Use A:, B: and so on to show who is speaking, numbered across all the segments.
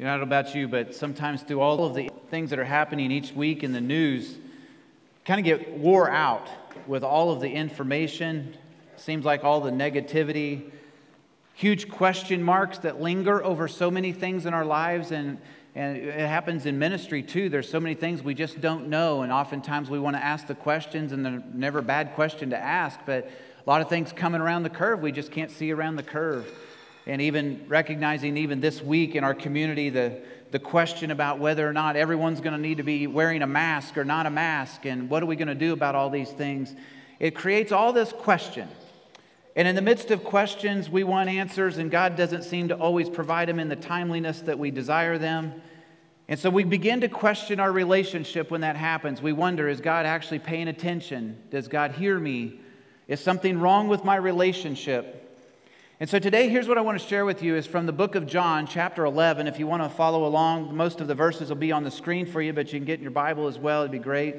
A: You know, I don't know about you, but sometimes through all of the things that are happening each week in the news, kind of get wore out with all of the information. Seems like all the negativity, huge question marks that linger over so many things in our lives. And, and it happens in ministry too. There's so many things we just don't know. And oftentimes we want to ask the questions, and they're never a bad question to ask. But a lot of things coming around the curve, we just can't see around the curve. And even recognizing, even this week in our community, the, the question about whether or not everyone's going to need to be wearing a mask or not a mask, and what are we going to do about all these things, it creates all this question. And in the midst of questions, we want answers, and God doesn't seem to always provide them in the timeliness that we desire them. And so we begin to question our relationship when that happens. We wonder, is God actually paying attention? Does God hear me? Is something wrong with my relationship? And so today, here's what I want to share with you is from the book of John, chapter 11. If you want to follow along, most of the verses will be on the screen for you, but you can get in your Bible as well. It'd be great.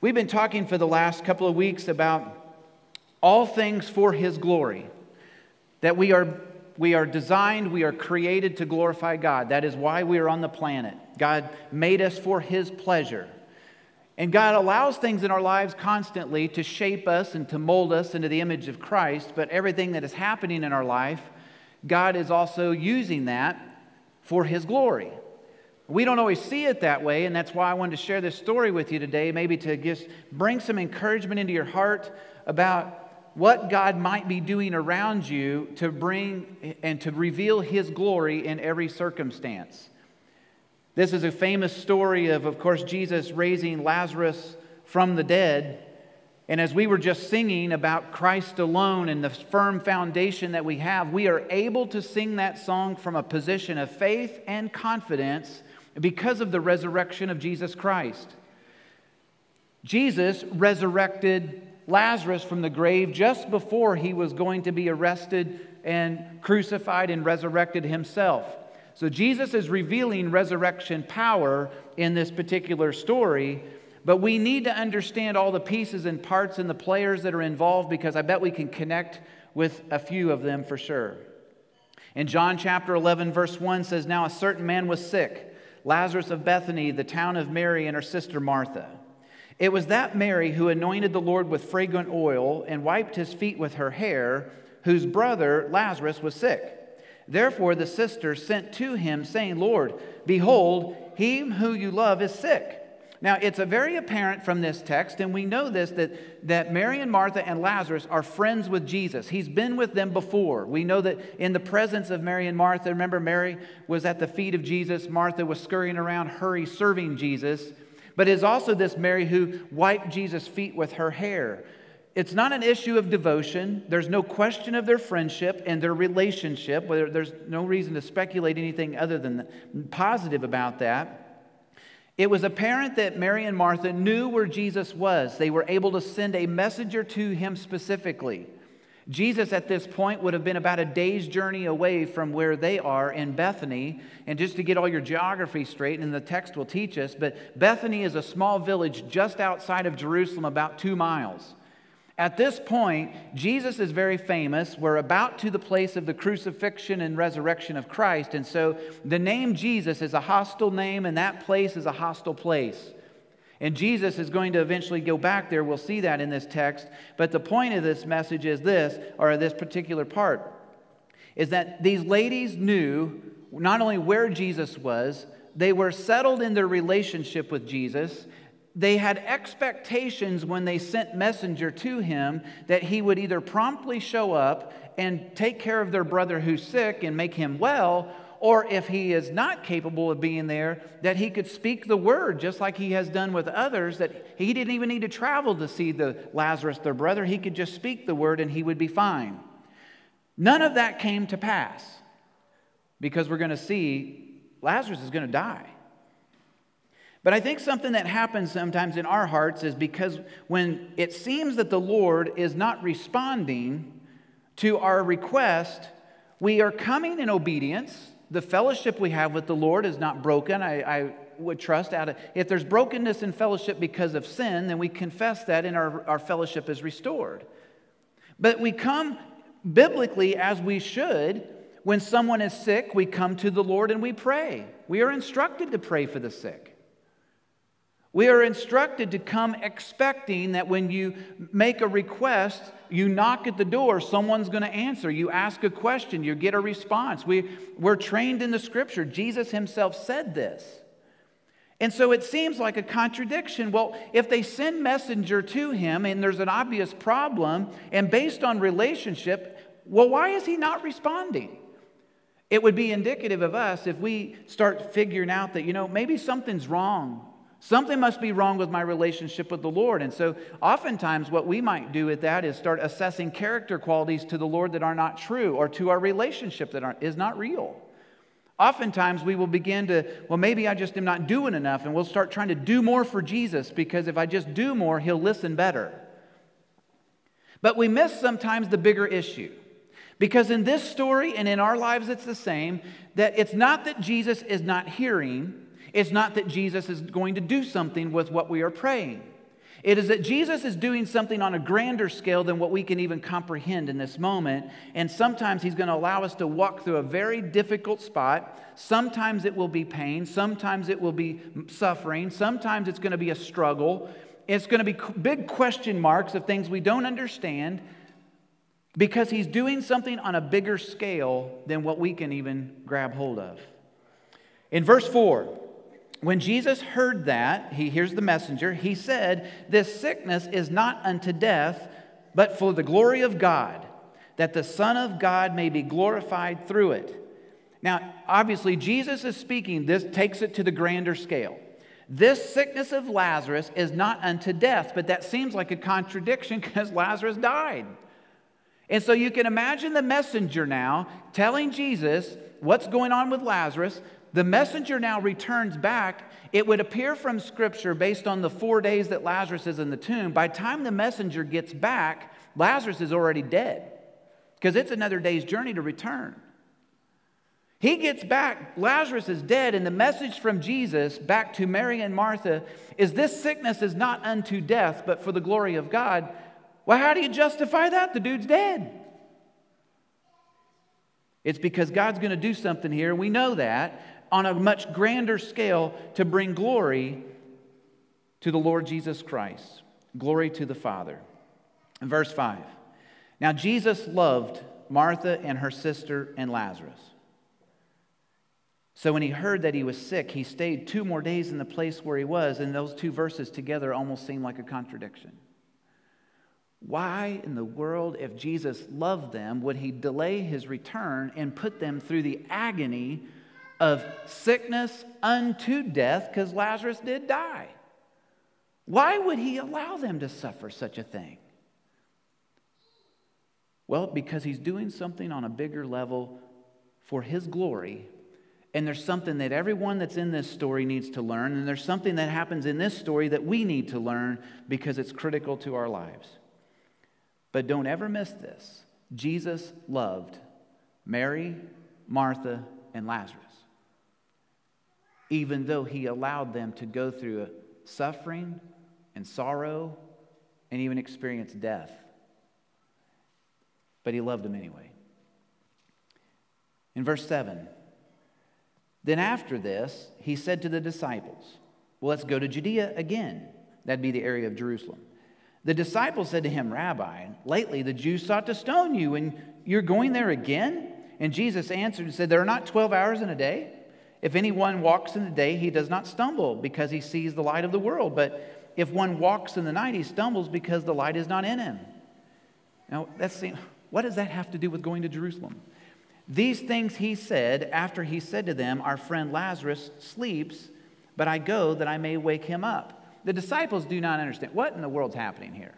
A: We've been talking for the last couple of weeks about all things for his glory. That we are, we are designed, we are created to glorify God. That is why we are on the planet. God made us for his pleasure. And God allows things in our lives constantly to shape us and to mold us into the image of Christ, but everything that is happening in our life, God is also using that for his glory. We don't always see it that way, and that's why I wanted to share this story with you today, maybe to just bring some encouragement into your heart about what God might be doing around you to bring and to reveal His glory in every circumstance. This is a famous story of, of course, Jesus raising Lazarus from the dead. And as we were just singing about Christ alone and the firm foundation that we have, we are able to sing that song from a position of faith and confidence because of the resurrection of Jesus Christ. Jesus resurrected Lazarus from the grave just before he was going to be arrested and crucified and resurrected himself. So Jesus is revealing resurrection power in this particular story, but we need to understand all the pieces and parts and the players that are involved because I bet we can connect with a few of them for sure. In John chapter 11, verse 1 says, Now a certain man was sick, Lazarus of Bethany, the town of Mary and her sister Martha. It was that Mary who anointed the Lord with fragrant oil and wiped his feet with her hair, whose brother Lazarus was sick. Therefore the sisters sent to him, saying, Lord, behold, he who you love is sick. Now, it's a very apparent from this text, and we know this that, that Mary and Martha and Lazarus are friends with Jesus. He's been with them before. We know that in the presence of Mary and Martha, remember, Mary was at the feet of Jesus, Martha was scurrying around, hurry, serving Jesus. But is also this Mary who wiped Jesus' feet with her hair. It's not an issue of devotion. There's no question of their friendship and their relationship. There's no reason to speculate anything other than positive about that. It was apparent that Mary and Martha knew where Jesus was. They were able to send a messenger to him specifically. Jesus, at this point, would have been about a day's journey away from where they are in Bethany. And just to get all your geography straight, and the text will teach us, but Bethany is a small village just outside of Jerusalem, about two miles. At this point, Jesus is very famous. We're about to the place of the crucifixion and resurrection of Christ. And so the name Jesus is a hostile name, and that place is a hostile place. And Jesus is going to eventually go back there. We'll see that in this text. But the point of this message is this, or this particular part, is that these ladies knew not only where Jesus was, they were settled in their relationship with Jesus they had expectations when they sent messenger to him that he would either promptly show up and take care of their brother who's sick and make him well, or if he is not capable of being there, that he could speak the word just like he has done with others, that he didn't even need to travel to see the Lazarus, their brother. He could just speak the word and he would be fine. None of that came to pass because we're going to see Lazarus is going to die. But I think something that happens sometimes in our hearts is because when it seems that the Lord is not responding to our request, we are coming in obedience. The fellowship we have with the Lord is not broken. I, I would trust out of if there's brokenness in fellowship because of sin, then we confess that and our, our fellowship is restored. But we come biblically as we should When someone is sick, we come to the Lord and we pray. We are instructed to pray for the sick. We are instructed to come expecting that when you make a request, you knock at the door, someone's going to answer. You ask a question, you get a response. We, we're trained in the scripture. Jesus himself said this. And so it seems like a contradiction. Well, if they send messenger to him and there's an obvious problem, and based on relationship, well, why is he not responding? It would be indicative of us if we start figuring out that, you know, maybe something's wrong Something must be wrong with my relationship with the Lord. And so, oftentimes, what we might do with that is start assessing character qualities to the Lord that are not true or to our relationship that is not real. Oftentimes, we will begin to, well, maybe I just am not doing enough, and we'll start trying to do more for Jesus because if I just do more, he'll listen better. But we miss sometimes the bigger issue. Because in this story and in our lives, it's the same that it's not that Jesus is not hearing, it's not that Jesus is going to do something with what we are praying. It is that Jesus is doing something on a grander scale than what we can even comprehend in this moment. And sometimes He's going to allow us to walk through a very difficult spot. Sometimes it will be pain. Sometimes it will be suffering. Sometimes it's going to be a struggle. It's going to be big question marks of things we don't understand because He's doing something on a bigger scale than what we can even grab hold of. In verse 4, when Jesus heard that, he hears the messenger, he said, This sickness is not unto death, but for the glory of God, that the Son of God may be glorified through it. Now, obviously, Jesus is speaking, this takes it to the grander scale. This sickness of Lazarus is not unto death, but that seems like a contradiction because Lazarus died. And so you can imagine the messenger now telling Jesus what's going on with Lazarus, the messenger now returns back. It would appear from Scripture, based on the four days that Lazarus is in the tomb, by the time the messenger gets back, Lazarus is already dead because it's another day's journey to return. He gets back, Lazarus is dead, and the message from Jesus back to Mary and Martha is this sickness is not unto death, but for the glory of God. Well, how do you justify that? The dude's dead. It's because God's going to do something here. We know that on a much grander scale to bring glory to the Lord Jesus Christ. Glory to the Father. Verse 5. Now, Jesus loved Martha and her sister and Lazarus. So, when he heard that he was sick, he stayed two more days in the place where he was, and those two verses together almost seem like a contradiction. Why in the world, if Jesus loved them, would he delay his return and put them through the agony of sickness unto death because Lazarus did die. Why would he allow them to suffer such a thing? Well, because he's doing something on a bigger level for his glory. And there's something that everyone that's in this story needs to learn. And there's something that happens in this story that we need to learn because it's critical to our lives. But don't ever miss this Jesus loved Mary, Martha, and Lazarus even though he allowed them to go through suffering and sorrow and even experience death. But he loved them anyway. In verse 7, then after this, he said to the disciples, Well, let's go to Judea again. That'd be the area of Jerusalem. The disciples said to him, Rabbi, lately the Jews sought to stone you, and you're going there again? And Jesus answered and said, There are not 12 hours in a day. If anyone walks in the day, he does not stumble because he sees the light of the world. But if one walks in the night, he stumbles because the light is not in him. Now, that's, what does that have to do with going to Jerusalem? These things he said after he said to them, Our friend Lazarus sleeps, but I go that I may wake him up. The disciples do not understand. What in the world's happening here?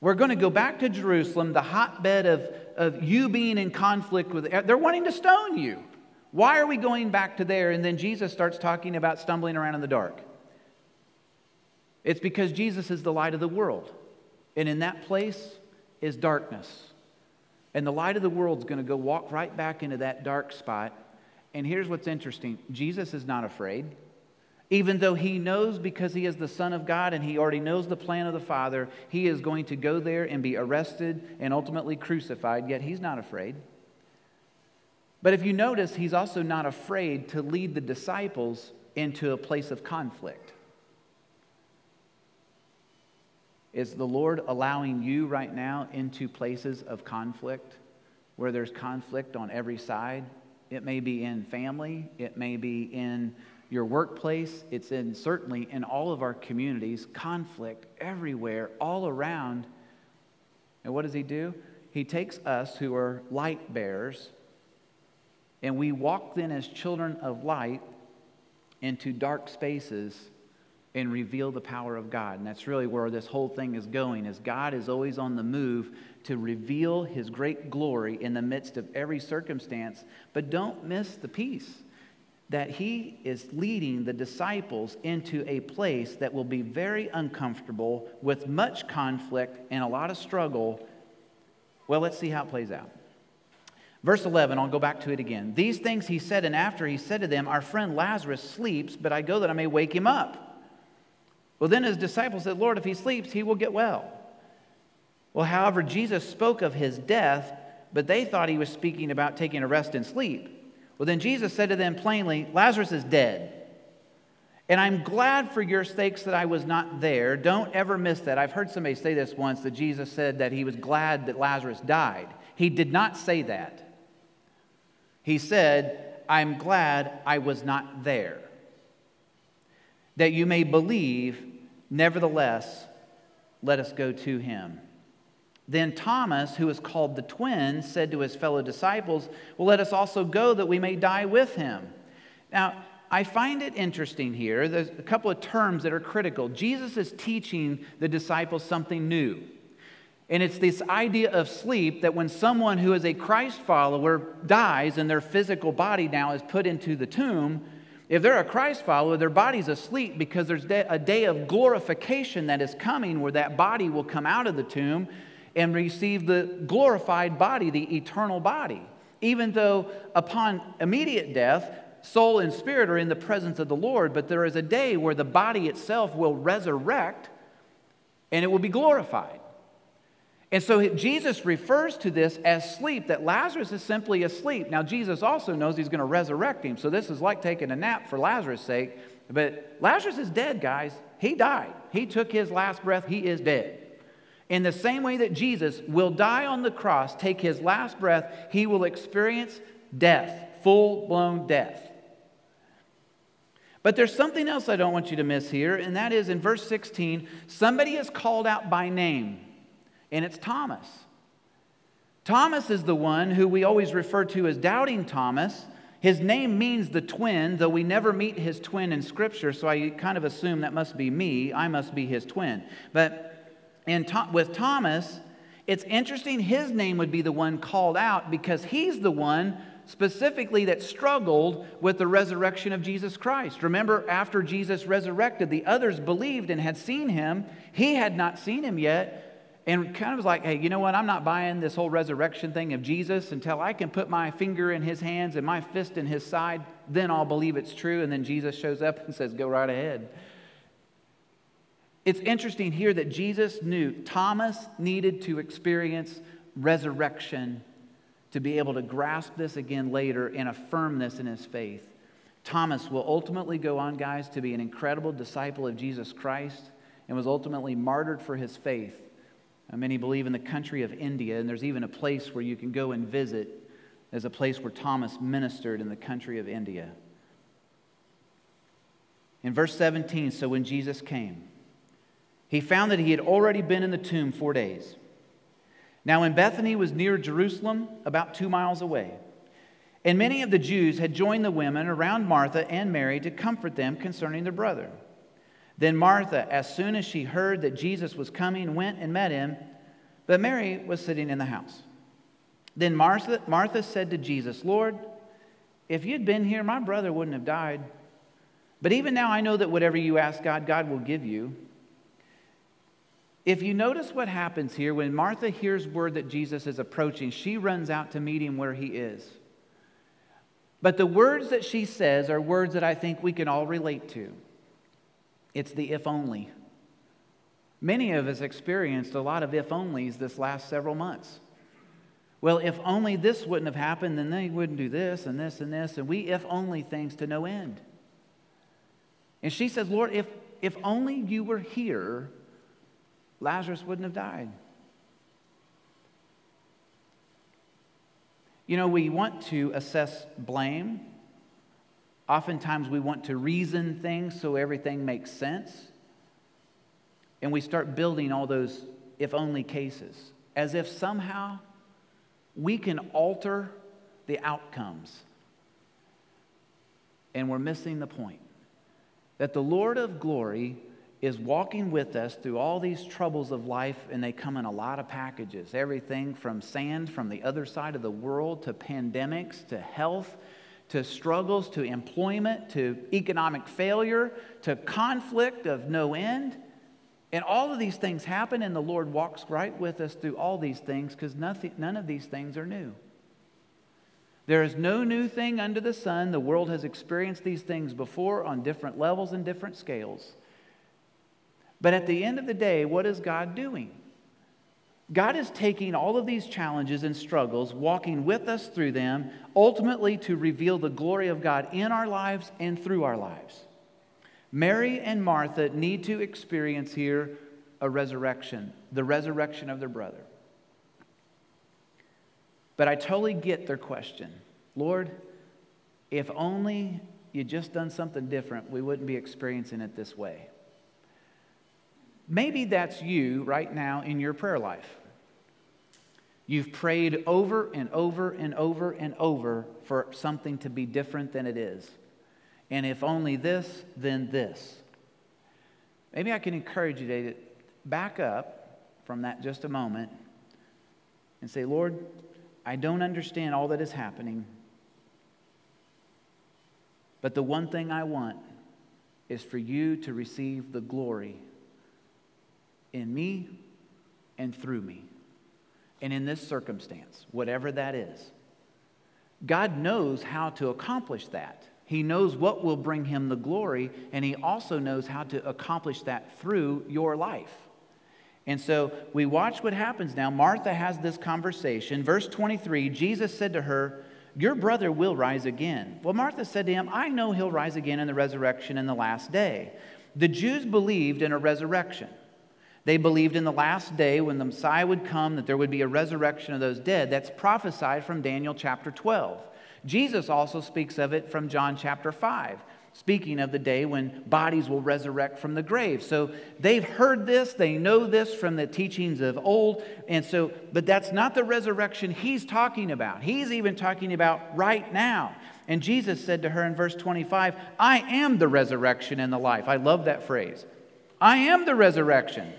A: We're going to go back to Jerusalem, the hotbed of, of you being in conflict with, they're wanting to stone you. Why are we going back to there? And then Jesus starts talking about stumbling around in the dark. It's because Jesus is the light of the world. And in that place is darkness. And the light of the world is going to go walk right back into that dark spot. And here's what's interesting Jesus is not afraid. Even though he knows because he is the Son of God and he already knows the plan of the Father, he is going to go there and be arrested and ultimately crucified, yet he's not afraid. But if you notice, he's also not afraid to lead the disciples into a place of conflict. Is the Lord allowing you right now into places of conflict where there's conflict on every side? It may be in family, it may be in your workplace, it's in certainly in all of our communities, conflict everywhere, all around. And what does he do? He takes us who are light bearers, and we walk then as children of light into dark spaces and reveal the power of God. And that's really where this whole thing is going is God is always on the move to reveal his great glory in the midst of every circumstance, but don't miss the piece that he is leading the disciples into a place that will be very uncomfortable with much conflict and a lot of struggle. Well, let's see how it plays out. Verse 11, I'll go back to it again. These things he said, and after he said to them, Our friend Lazarus sleeps, but I go that I may wake him up. Well, then his disciples said, Lord, if he sleeps, he will get well. Well, however, Jesus spoke of his death, but they thought he was speaking about taking a rest and sleep. Well, then Jesus said to them plainly, Lazarus is dead. And I'm glad for your sakes that I was not there. Don't ever miss that. I've heard somebody say this once that Jesus said that he was glad that Lazarus died. He did not say that. He said, I'm glad I was not there that you may believe, nevertheless, let us go to him. Then Thomas, who is called the twin, said to his fellow disciples, Well, let us also go that we may die with him. Now, I find it interesting here. There's a couple of terms that are critical. Jesus is teaching the disciples something new. And it's this idea of sleep that when someone who is a Christ follower dies and their physical body now is put into the tomb, if they're a Christ follower, their body's asleep because there's a day of glorification that is coming where that body will come out of the tomb and receive the glorified body, the eternal body. Even though upon immediate death, soul and spirit are in the presence of the Lord, but there is a day where the body itself will resurrect and it will be glorified. And so Jesus refers to this as sleep, that Lazarus is simply asleep. Now, Jesus also knows he's going to resurrect him. So this is like taking a nap for Lazarus' sake. But Lazarus is dead, guys. He died. He took his last breath. He is dead. In the same way that Jesus will die on the cross, take his last breath, he will experience death, full blown death. But there's something else I don't want you to miss here, and that is in verse 16 somebody is called out by name and it's Thomas. Thomas is the one who we always refer to as Doubting Thomas. His name means the twin, though we never meet his twin in Scripture, so I kind of assume that must be me. I must be his twin. But in, with Thomas, it's interesting his name would be the one called out because he's the one specifically that struggled with the resurrection of Jesus Christ. Remember, after Jesus resurrected, the others believed and had seen him. He had not seen him yet, and kind of was like, hey, you know what? I'm not buying this whole resurrection thing of Jesus until I can put my finger in his hands and my fist in his side. Then I'll believe it's true. And then Jesus shows up and says, go right ahead. It's interesting here that Jesus knew Thomas needed to experience resurrection to be able to grasp this again later and affirm this in his faith. Thomas will ultimately go on, guys, to be an incredible disciple of Jesus Christ and was ultimately martyred for his faith. Uh, many believe in the country of India, and there's even a place where you can go and visit as a place where Thomas ministered in the country of India. In verse 17, so when Jesus came, he found that he had already been in the tomb four days. Now, when Bethany was near Jerusalem, about two miles away, and many of the Jews had joined the women around Martha and Mary to comfort them concerning their brother. Then Martha, as soon as she heard that Jesus was coming, went and met him, but Mary was sitting in the house. Then Martha, Martha said to Jesus, Lord, if you'd been here, my brother wouldn't have died. But even now I know that whatever you ask God, God will give you. If you notice what happens here, when Martha hears word that Jesus is approaching, she runs out to meet him where he is. But the words that she says are words that I think we can all relate to. It's the if only. Many of us experienced a lot of if onlys this last several months. Well, if only this wouldn't have happened, then they wouldn't do this and this and this, and we if only things to no end. And she says, Lord, if, if only you were here, Lazarus wouldn't have died. You know, we want to assess blame. Oftentimes, we want to reason things so everything makes sense. And we start building all those if only cases as if somehow we can alter the outcomes. And we're missing the point that the Lord of glory is walking with us through all these troubles of life, and they come in a lot of packages everything from sand from the other side of the world to pandemics to health to struggles to employment to economic failure to conflict of no end. And all of these things happen, and the Lord walks right with us through all these things because none of these things are new. There is no new thing under the sun. The world has experienced these things before on different levels and different scales. But at the end of the day, what is God doing? God is taking all of these challenges and struggles, walking with us through them, ultimately to reveal the glory of God in our lives and through our lives. Mary and Martha need to experience here a resurrection, the resurrection of their brother. But I totally get their question. Lord, if only you'd just done something different, we wouldn't be experiencing it this way. Maybe that's you right now in your prayer life. You've prayed over and over and over and over for something to be different than it is. And if only this, then this. Maybe I can encourage you to back up from that just a moment and say, Lord, I don't understand all that is happening. But the one thing I want is for you to receive the glory in me and through me. And in this circumstance, whatever that is, God knows how to accomplish that. He knows what will bring him the glory, and he also knows how to accomplish that through your life. And so we watch what happens now. Martha has this conversation. Verse 23 Jesus said to her, Your brother will rise again. Well, Martha said to him, I know he'll rise again in the resurrection in the last day. The Jews believed in a resurrection. They believed in the last day when the Messiah would come that there would be a resurrection of those dead. That's prophesied from Daniel chapter 12. Jesus also speaks of it from John chapter 5, speaking of the day when bodies will resurrect from the grave. So they've heard this, they know this from the teachings of old, and so, but that's not the resurrection he's talking about. He's even talking about right now. And Jesus said to her in verse 25, I am the resurrection and the life. I love that phrase. I am the resurrection.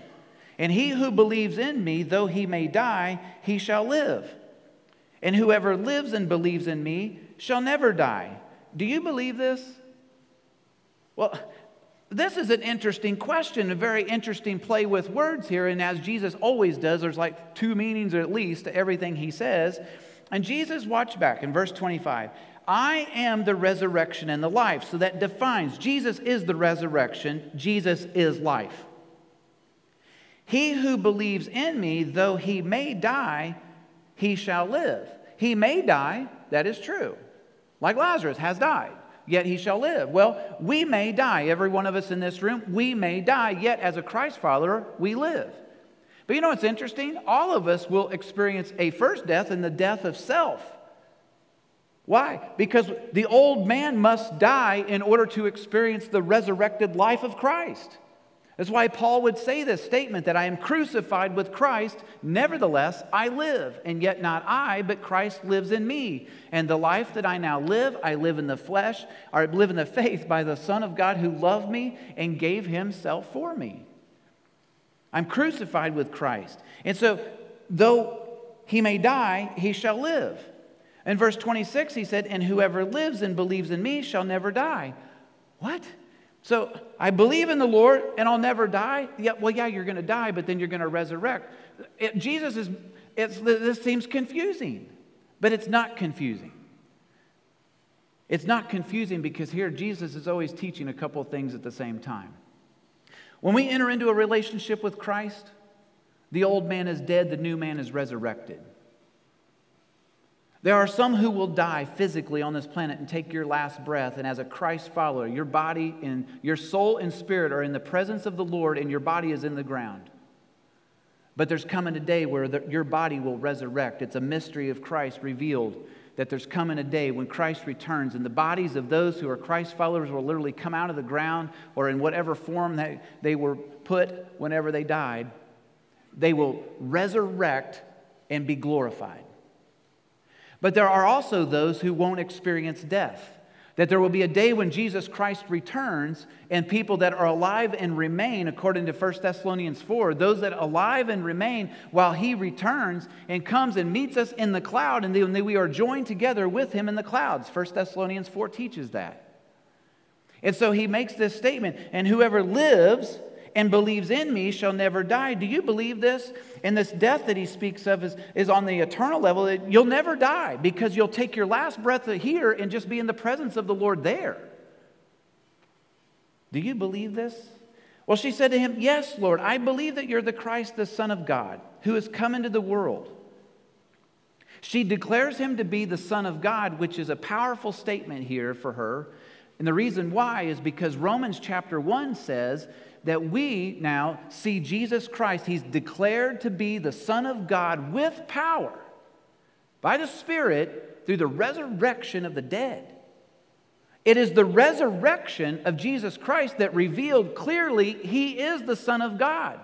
A: And he who believes in me, though he may die, he shall live. And whoever lives and believes in me shall never die. Do you believe this? Well, this is an interesting question, a very interesting play with words here. And as Jesus always does, there's like two meanings at least to everything he says. And Jesus, watch back in verse 25. I am the resurrection and the life. So that defines Jesus is the resurrection, Jesus is life. He who believes in me, though he may die, he shall live. He may die, that is true. Like Lazarus has died, yet he shall live. Well, we may die. Every one of us in this room, we may die, yet as a Christ follower, we live. But you know what's interesting? All of us will experience a first death and the death of self. Why? Because the old man must die in order to experience the resurrected life of Christ. That's why Paul would say this statement that I am crucified with Christ, nevertheless I live, and yet not I, but Christ lives in me. And the life that I now live, I live in the flesh, or live in the faith by the Son of God who loved me and gave himself for me. I'm crucified with Christ. And so, though he may die, he shall live. In verse 26, he said, And whoever lives and believes in me shall never die. What? So I believe in the Lord and I'll never die. Yeah, well, yeah, you're going to die, but then you're going to resurrect. It, Jesus is, this seems confusing, but it's not confusing. It's not confusing because here Jesus is always teaching a couple of things at the same time. When we enter into a relationship with Christ, the old man is dead, the new man is resurrected. There are some who will die physically on this planet and take your last breath. And as a Christ follower, your body and your soul and spirit are in the presence of the Lord, and your body is in the ground. But there's coming a day where the, your body will resurrect. It's a mystery of Christ revealed that there's coming a day when Christ returns, and the bodies of those who are Christ followers will literally come out of the ground or in whatever form that they were put whenever they died. They will resurrect and be glorified. But there are also those who won't experience death. That there will be a day when Jesus Christ returns and people that are alive and remain, according to 1 Thessalonians 4, those that alive and remain while he returns and comes and meets us in the cloud, and then we are joined together with him in the clouds. 1 Thessalonians 4 teaches that. And so he makes this statement, and whoever lives and believes in me shall never die. Do you believe this? And this death that he speaks of is, is on the eternal level. You'll never die because you'll take your last breath here and just be in the presence of the Lord there. Do you believe this? Well, she said to him, Yes, Lord, I believe that you're the Christ, the Son of God, who has come into the world. She declares him to be the Son of God, which is a powerful statement here for her. And the reason why is because Romans chapter 1 says that we now see Jesus Christ. He's declared to be the Son of God with power by the Spirit through the resurrection of the dead. It is the resurrection of Jesus Christ that revealed clearly he is the Son of God.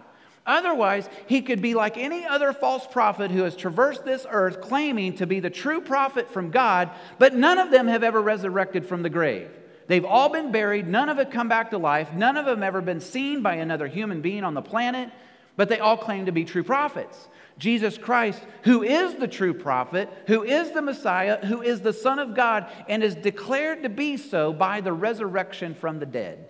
A: Otherwise, he could be like any other false prophet who has traversed this earth claiming to be the true prophet from God, but none of them have ever resurrected from the grave. They've all been buried. None of them come back to life. None of them ever been seen by another human being on the planet, but they all claim to be true prophets. Jesus Christ, who is the true prophet, who is the Messiah, who is the Son of God, and is declared to be so by the resurrection from the dead.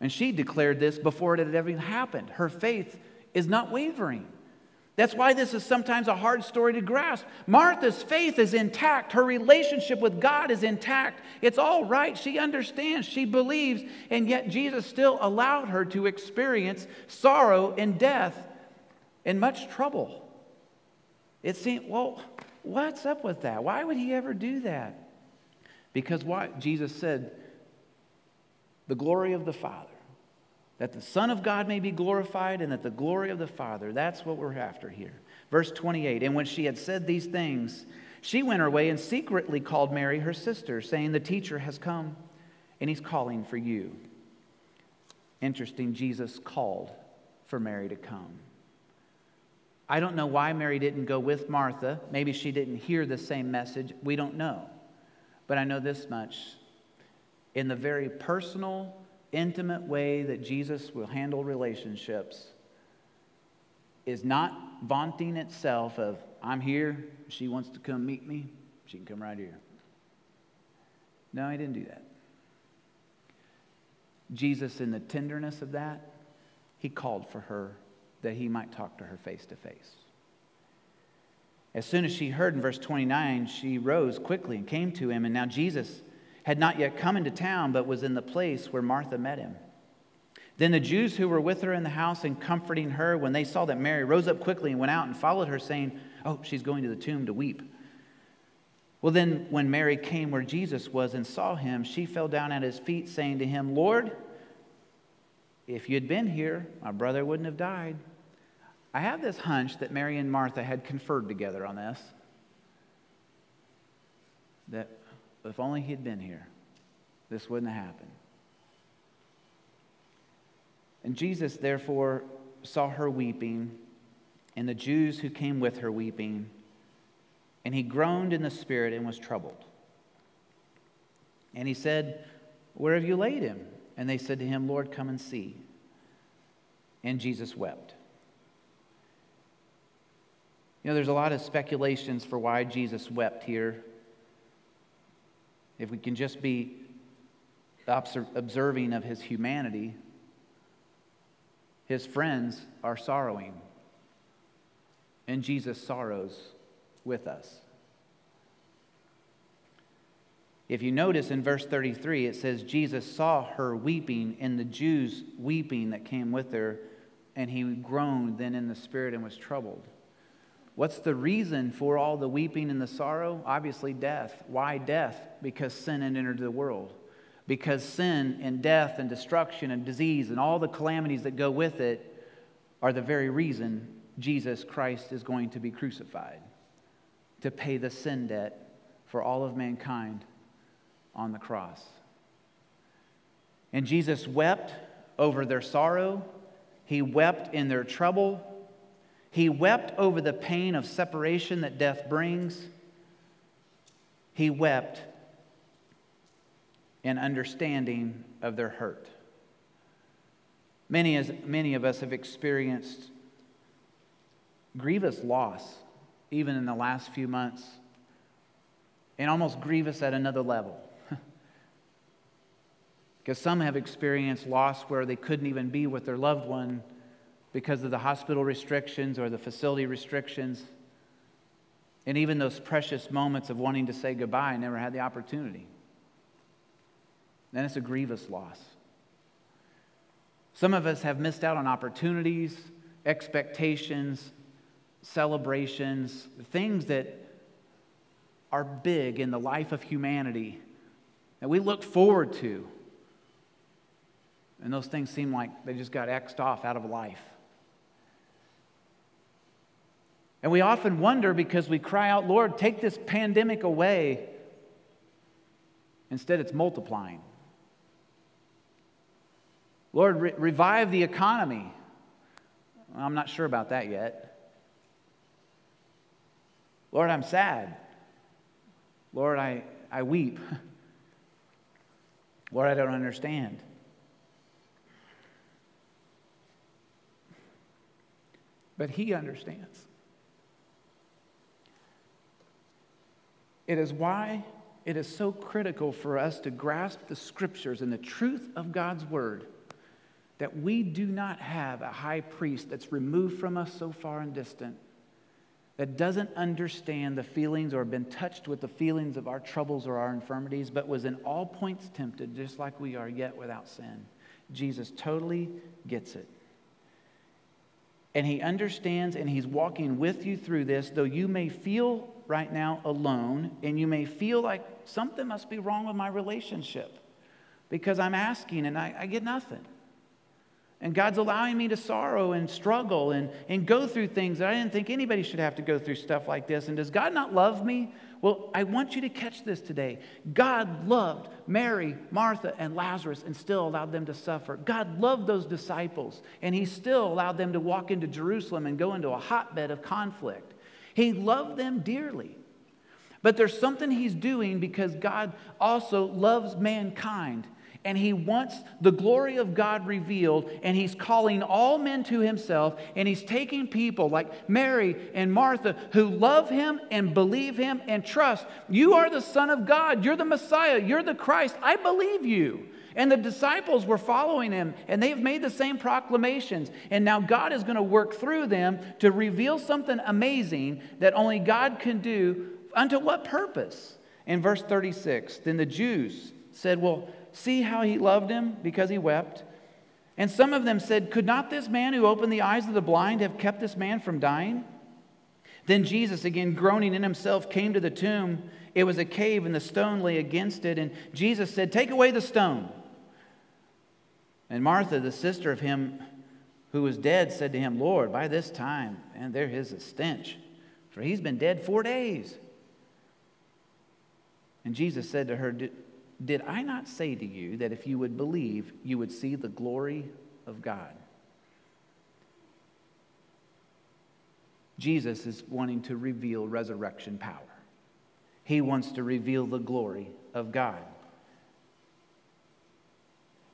A: And she declared this before it had ever happened. Her faith is not wavering. That's why this is sometimes a hard story to grasp. Martha's faith is intact. Her relationship with God is intact. It's all right. She understands. She believes. And yet Jesus still allowed her to experience sorrow and death and much trouble. It seemed, well, what's up with that? Why would he ever do that? Because what Jesus said, the glory of the Father that the Son of God may be glorified and that the glory of the Father, that's what we're after here. Verse 28 And when she had said these things, she went her way and secretly called Mary, her sister, saying, The teacher has come and he's calling for you. Interesting, Jesus called for Mary to come. I don't know why Mary didn't go with Martha. Maybe she didn't hear the same message. We don't know. But I know this much. In the very personal, intimate way that Jesus will handle relationships is not vaunting itself of, I'm here, she wants to come meet me, she can come right here. No, he didn't do that. Jesus, in the tenderness of that, he called for her that he might talk to her face to face. As soon as she heard in verse 29, she rose quickly and came to him. And now Jesus had not yet come into town, but was in the place where Martha met him. Then the Jews who were with her in the house and comforting her, when they saw that Mary rose up quickly and went out and followed her, saying, Oh, she's going to the tomb to weep. Well, then, when Mary came where Jesus was and saw him, she fell down at his feet, saying to him, Lord, if you had been here, my brother wouldn't have died. I have this hunch that Mary and Martha had conferred together on this. That if only he had been here, this wouldn't have happened. And Jesus, therefore, saw her weeping, and the Jews who came with her weeping, and he groaned in the spirit and was troubled. And he said, Where have you laid him? And they said to him, Lord, come and see. And Jesus wept. You know, there's a lot of speculations for why Jesus wept here if we can just be observing of his humanity, his friends are sorrowing. And Jesus sorrows with us. If you notice in verse 33, it says, Jesus saw her weeping and the Jews weeping that came with her, and he groaned then in the spirit and was troubled. What's the reason for all the weeping and the sorrow? Obviously, death. Why death? Because sin had entered the world. Because sin and death and destruction and disease and all the calamities that go with it are the very reason Jesus Christ is going to be crucified to pay the sin debt for all of mankind on the cross. And Jesus wept over their sorrow, he wept in their trouble. He wept over the pain of separation that death brings. He wept in understanding of their hurt. Many, as, many of us have experienced grievous loss, even in the last few months, and almost grievous at another level. because some have experienced loss where they couldn't even be with their loved one because of the hospital restrictions or the facility restrictions. And even those precious moments of wanting to say goodbye, I never had the opportunity. Then it's a grievous loss. Some of us have missed out on opportunities, expectations, celebrations, things that are big in the life of humanity that we look forward to. And those things seem like they just got X'd off out of life. And we often wonder because we cry out, Lord, take this pandemic away. Instead, it's multiplying. Lord, re- revive the economy. I'm not sure about that yet. Lord, I'm sad. Lord, I, I weep. Lord, I don't understand. But He understands. It is why it is so critical for us to grasp the scriptures and the truth of God's word that we do not have a high priest that's removed from us so far and distant that doesn't understand the feelings or been touched with the feelings of our troubles or our infirmities, but was in all points tempted, just like we are, yet without sin. Jesus totally gets it. And he understands and he's walking with you through this, though you may feel right now alone and you may feel like something must be wrong with my relationship because I'm asking and I, I get nothing. And God's allowing me to sorrow and struggle and, and go through things that I didn't think anybody should have to go through stuff like this. And does God not love me? Well, I want you to catch this today. God loved Mary, Martha, and Lazarus and still allowed them to suffer. God loved those disciples and he still allowed them to walk into Jerusalem and go into a hotbed of conflict. He loved them dearly. But there's something he's doing because God also loves mankind and he wants the glory of God revealed, and he's calling all men to himself, and he's taking people like Mary and Martha who love him and believe him and trust. You are the Son of God, you're the Messiah, you're the Christ. I believe you. And the disciples were following him, and they've made the same proclamations. And now God is going to work through them to reveal something amazing that only God can do. Unto what purpose? In verse 36, then the Jews said, Well, See how he loved him because he wept? And some of them said, Could not this man who opened the eyes of the blind have kept this man from dying? Then Jesus, again groaning in himself, came to the tomb. It was a cave, and the stone lay against it. And Jesus said, Take away the stone. And Martha, the sister of him who was dead, said to him, Lord, by this time, and there is a stench, for he's been dead four days. And Jesus said to her, did I not say to you that if you would believe, you would see the glory of God? Jesus is wanting to reveal resurrection power. He wants to reveal the glory of God.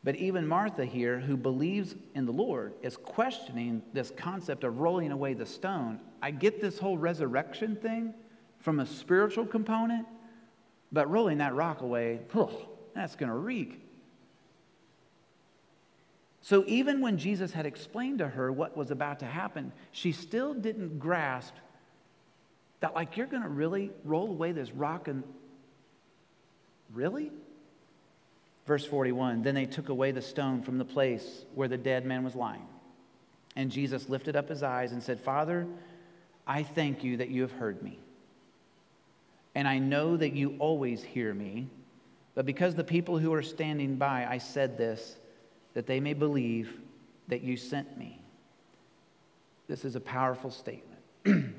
A: But even Martha here, who believes in the Lord, is questioning this concept of rolling away the stone. I get this whole resurrection thing from a spiritual component, but rolling that rock away, that's going to reek. So even when Jesus had explained to her what was about to happen, she still didn't grasp that, like, you're going to really roll away this rock and. Really? Verse 41 Then they took away the stone from the place where the dead man was lying. And Jesus lifted up his eyes and said, Father, I thank you that you have heard me. And I know that you always hear me. But because the people who are standing by, I said this, that they may believe that you sent me. This is a powerful statement.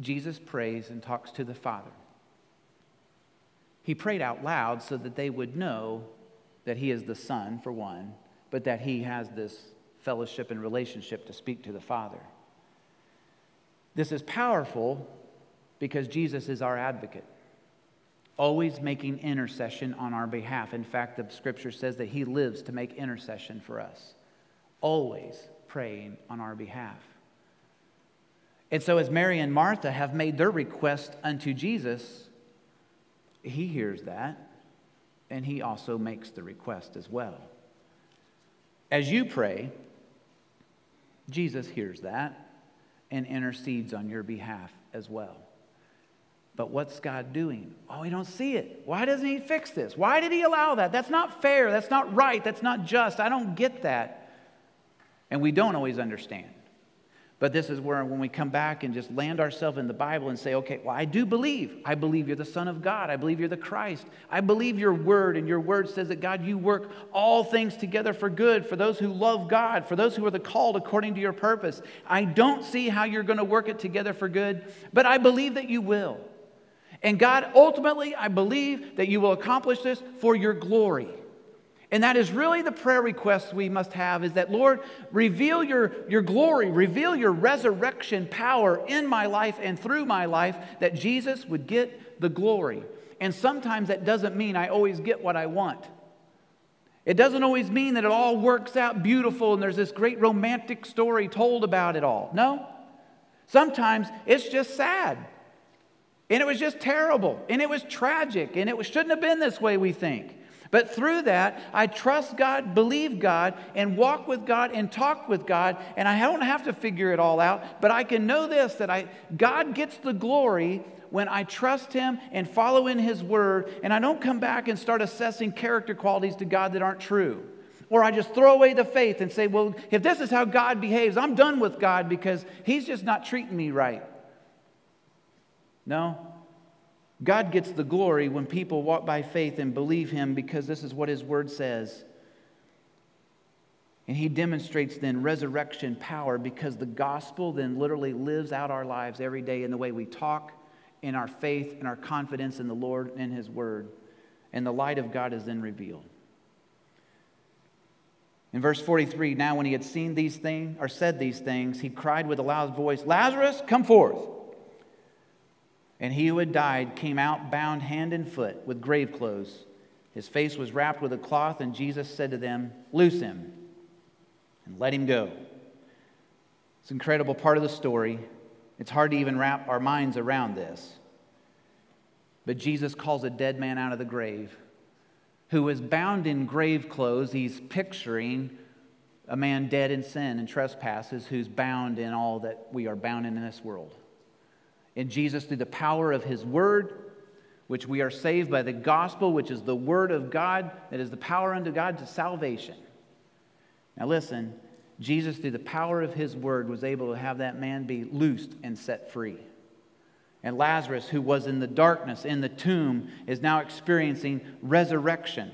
A: Jesus prays and talks to the Father. He prayed out loud so that they would know that he is the Son, for one, but that he has this fellowship and relationship to speak to the Father. This is powerful because Jesus is our advocate, always making intercession on our behalf. In fact, the scripture says that he lives to make intercession for us, always praying on our behalf. And so, as Mary and Martha have made their request unto Jesus, he hears that and he also makes the request as well. As you pray, Jesus hears that and intercedes on your behalf as well. But what's God doing? Oh, we don't see it. Why doesn't He fix this? Why did He allow that? That's not fair. That's not right. That's not just. I don't get that. And we don't always understand. But this is where, when we come back and just land ourselves in the Bible and say, okay, well, I do believe. I believe you're the Son of God. I believe you're the Christ. I believe your word, and your word says that, God, you work all things together for good for those who love God, for those who are the called according to your purpose. I don't see how you're going to work it together for good, but I believe that you will. And God, ultimately, I believe that you will accomplish this for your glory. And that is really the prayer request we must have is that, Lord, reveal your, your glory, reveal your resurrection power in my life and through my life, that Jesus would get the glory. And sometimes that doesn't mean I always get what I want. It doesn't always mean that it all works out beautiful and there's this great romantic story told about it all. No. Sometimes it's just sad. And it was just terrible. And it was tragic. And it shouldn't have been this way, we think. But through that, I trust God, believe God, and walk with God and talk with God. And I don't have to figure it all out, but I can know this that I, God gets the glory when I trust Him and follow in His word, and I don't come back and start assessing character qualities to God that aren't true. Or I just throw away the faith and say, well, if this is how God behaves, I'm done with God because He's just not treating me right. No, God gets the glory when people walk by faith and believe Him because this is what His Word says. And He demonstrates then resurrection power because the gospel then literally lives out our lives every day in the way we talk, in our faith, and our confidence in the Lord and His Word. And the light of God is then revealed. In verse 43, now when he had seen these things or said these things, he cried with a loud voice, Lazarus, come forth. And he who had died came out bound hand and foot with grave clothes. His face was wrapped with a cloth, and Jesus said to them, Loose him and let him go. It's an incredible part of the story. It's hard to even wrap our minds around this. But Jesus calls a dead man out of the grave who was bound in grave clothes. He's picturing a man dead in sin and trespasses who's bound in all that we are bound in in this world in Jesus through the power of his word, which we are saved by the gospel, which is the word of God, that is the power unto God to salvation. Now, listen, Jesus, through the power of his word, was able to have that man be loosed and set free. And Lazarus, who was in the darkness, in the tomb, is now experiencing resurrection.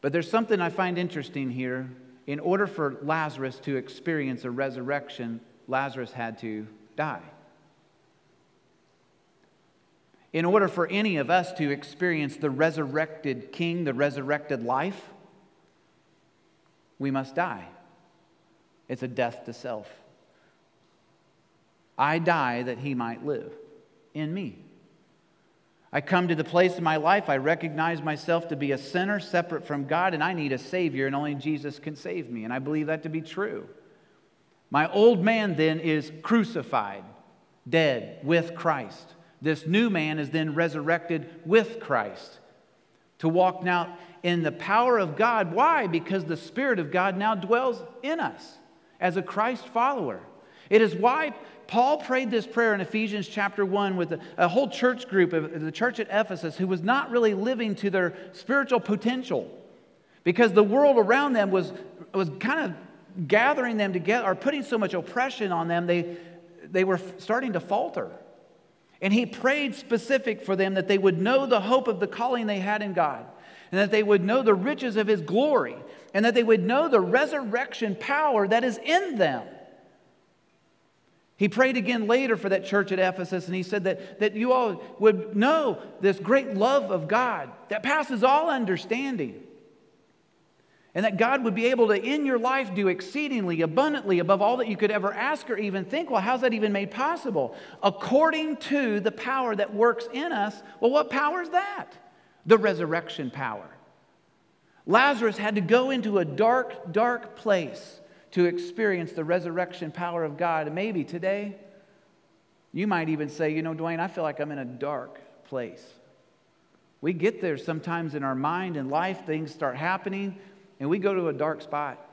A: But there's something I find interesting here. In order for Lazarus to experience a resurrection, Lazarus had to die. In order for any of us to experience the resurrected king, the resurrected life, we must die. It's a death to self. I die that he might live in me. I come to the place in my life, I recognize myself to be a sinner separate from God, and I need a Savior, and only Jesus can save me. And I believe that to be true. My old man then is crucified, dead with Christ. This new man is then resurrected with Christ to walk now in the power of God. Why? Because the Spirit of God now dwells in us as a Christ follower. It is why Paul prayed this prayer in Ephesians chapter 1 with a, a whole church group of the church at Ephesus who was not really living to their spiritual potential because the world around them was, was kind of gathering them together or putting so much oppression on them, they, they were starting to falter. And he prayed specific for them that they would know the hope of the calling they had in God, and that they would know the riches of his glory, and that they would know the resurrection power that is in them. He prayed again later for that church at Ephesus, and he said that, that you all would know this great love of God that passes all understanding. And that God would be able to, in your life, do exceedingly abundantly above all that you could ever ask or even think. Well, how's that even made possible? According to the power that works in us. Well, what power is that? The resurrection power. Lazarus had to go into a dark, dark place to experience the resurrection power of God. And maybe today, you might even say, you know, Dwayne, I feel like I'm in a dark place. We get there sometimes in our mind and life, things start happening, and we go to a dark spot.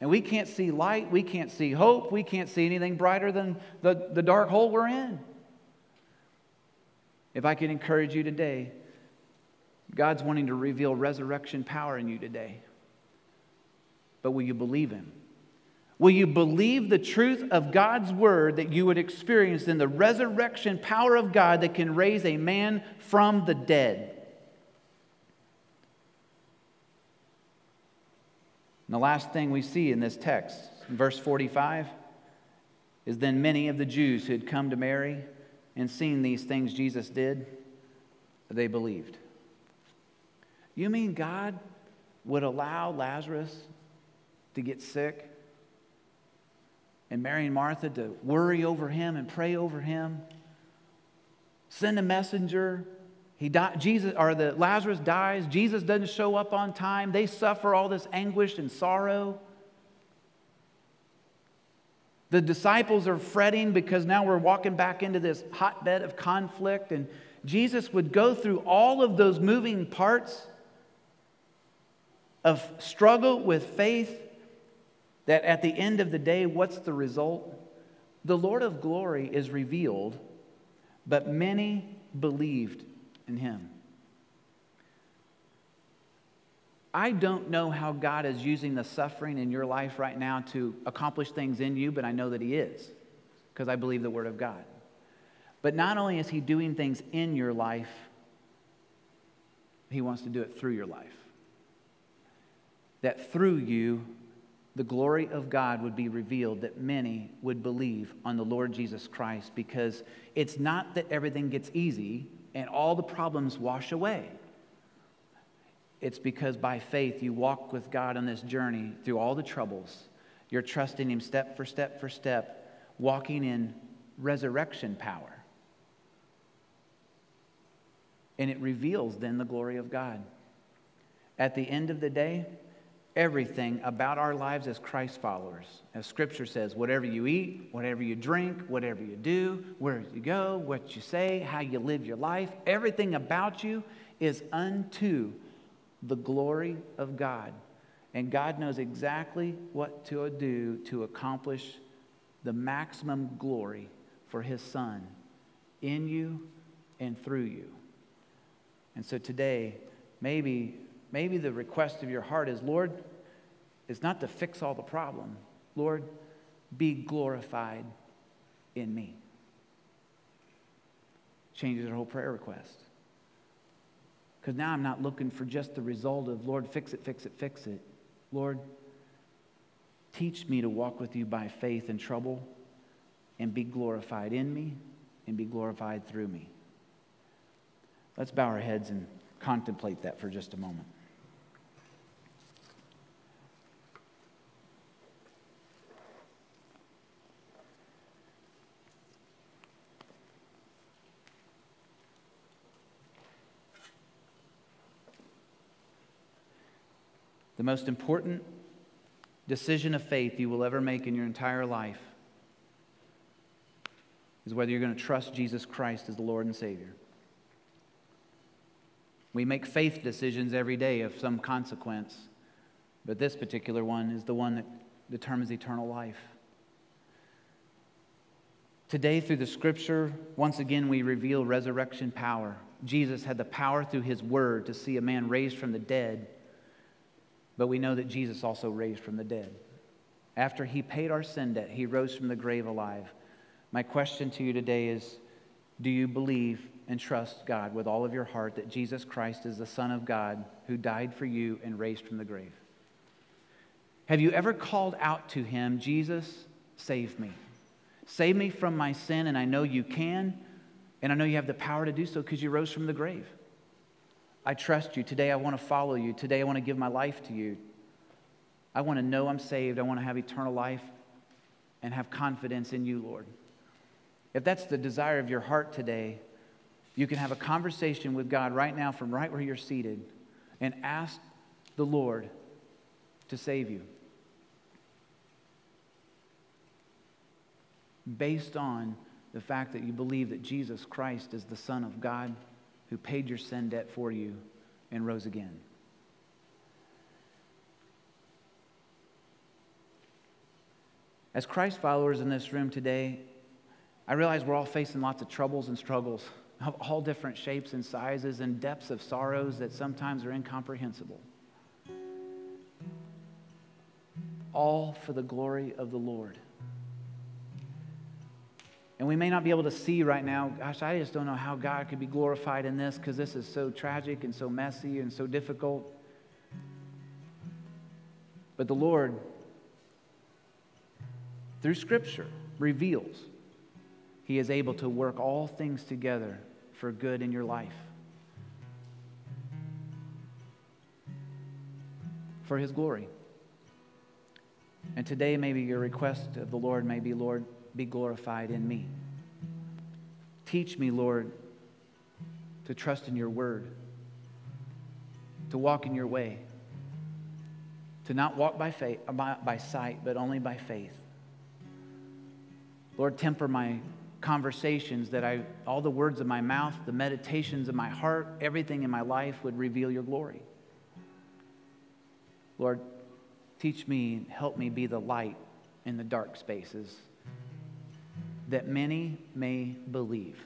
A: And we can't see light, we can't see hope, we can't see anything brighter than the, the dark hole we're in. If I could encourage you today, God's wanting to reveal resurrection power in you today. But will you believe Him? Will you believe the truth of God's word that you would experience in the resurrection power of God that can raise a man from the dead? And the last thing we see in this text, in verse 45, is then many of the Jews who had come to Mary and seen these things Jesus did, they believed. You mean God would allow Lazarus to get sick? and Mary and Martha to worry over him and pray over him. Send a messenger. He died, Jesus or the Lazarus dies. Jesus doesn't show up on time. They suffer all this anguish and sorrow. The disciples are fretting because now we're walking back into this hotbed of conflict. And Jesus would go through all of those moving parts of struggle with faith that at the end of the day, what's the result? The Lord of glory is revealed, but many believed in him. I don't know how God is using the suffering in your life right now to accomplish things in you, but I know that He is because I believe the Word of God. But not only is He doing things in your life, He wants to do it through your life. That through you, the glory of God would be revealed, that many would believe on the Lord Jesus Christ because it's not that everything gets easy and all the problems wash away. It's because by faith you walk with God on this journey through all the troubles. You're trusting Him step for step for step, walking in resurrection power. And it reveals then the glory of God. At the end of the day, everything about our lives as Christ followers. As Scripture says, whatever you eat, whatever you drink, whatever you do, where you go, what you say, how you live your life, everything about you is unto the glory of God. And God knows exactly what to do to accomplish the maximum glory for His Son in you and through you. And so today, maybe maybe the request of your heart is Lord, is not to fix all the problem. Lord, be glorified in me. Changes our whole prayer request. Because now I'm not looking for just the result of, Lord, fix it, fix it, fix it. Lord, teach me to walk with you by faith in trouble and be glorified in me and be glorified through me. Let's bow our heads and contemplate that for just a moment. The most important decision of faith you will ever make in your entire life is whether you're going to trust Jesus Christ as the Lord and Savior. We make faith decisions every day of some consequence, but this particular one is the one that determines eternal life. Today, through the scripture, once again we reveal resurrection power. Jesus had the power through his word to see a man raised from the dead but we know that Jesus also raised from the dead. After he paid our sin debt, he rose from the grave alive. My question to you today is Do you believe and trust God with all of your heart that Jesus Christ is the Son of God who died for you and raised from the grave? Have you ever called out to him, Jesus, save me? Save me from my sin, and I know you can, and I know you have the power to do so because you rose from the grave. I trust you. Today I want to follow you. Today I want to give my life to you. I want to know I'm saved. I want to have eternal life and have confidence in you, Lord. If that's the desire of your heart today, you can have a conversation with God right now from right where you're seated and ask the Lord to save you. Based on the fact that you believe that Jesus Christ is the Son of God who paid your sin debt for you and rose again. As Christ followers in this room today, I realize we're all facing lots of troubles and struggles of all different shapes and sizes and depths of sorrows that sometimes are incomprehensible. All for the glory of the Lord. And we may not be able to see right now, gosh, I just don't know how God could be glorified in this because this is so tragic and so messy and so difficult. But the Lord through Scripture, reveals He is able to work all things together for good in your life. For His glory. And today, maybe your request of the Lord may be, Lord, be glorified in me. Teach me, Lord, to trust in your word, to walk in your way, to not walk by, faith, by, by sight, but only by faith. Lord, temper my conversations that I, all the words of my mouth, the meditations of my heart, everything in my life would reveal your glory. Lord, teach me, help me be the light in the dark spaces that many may believe.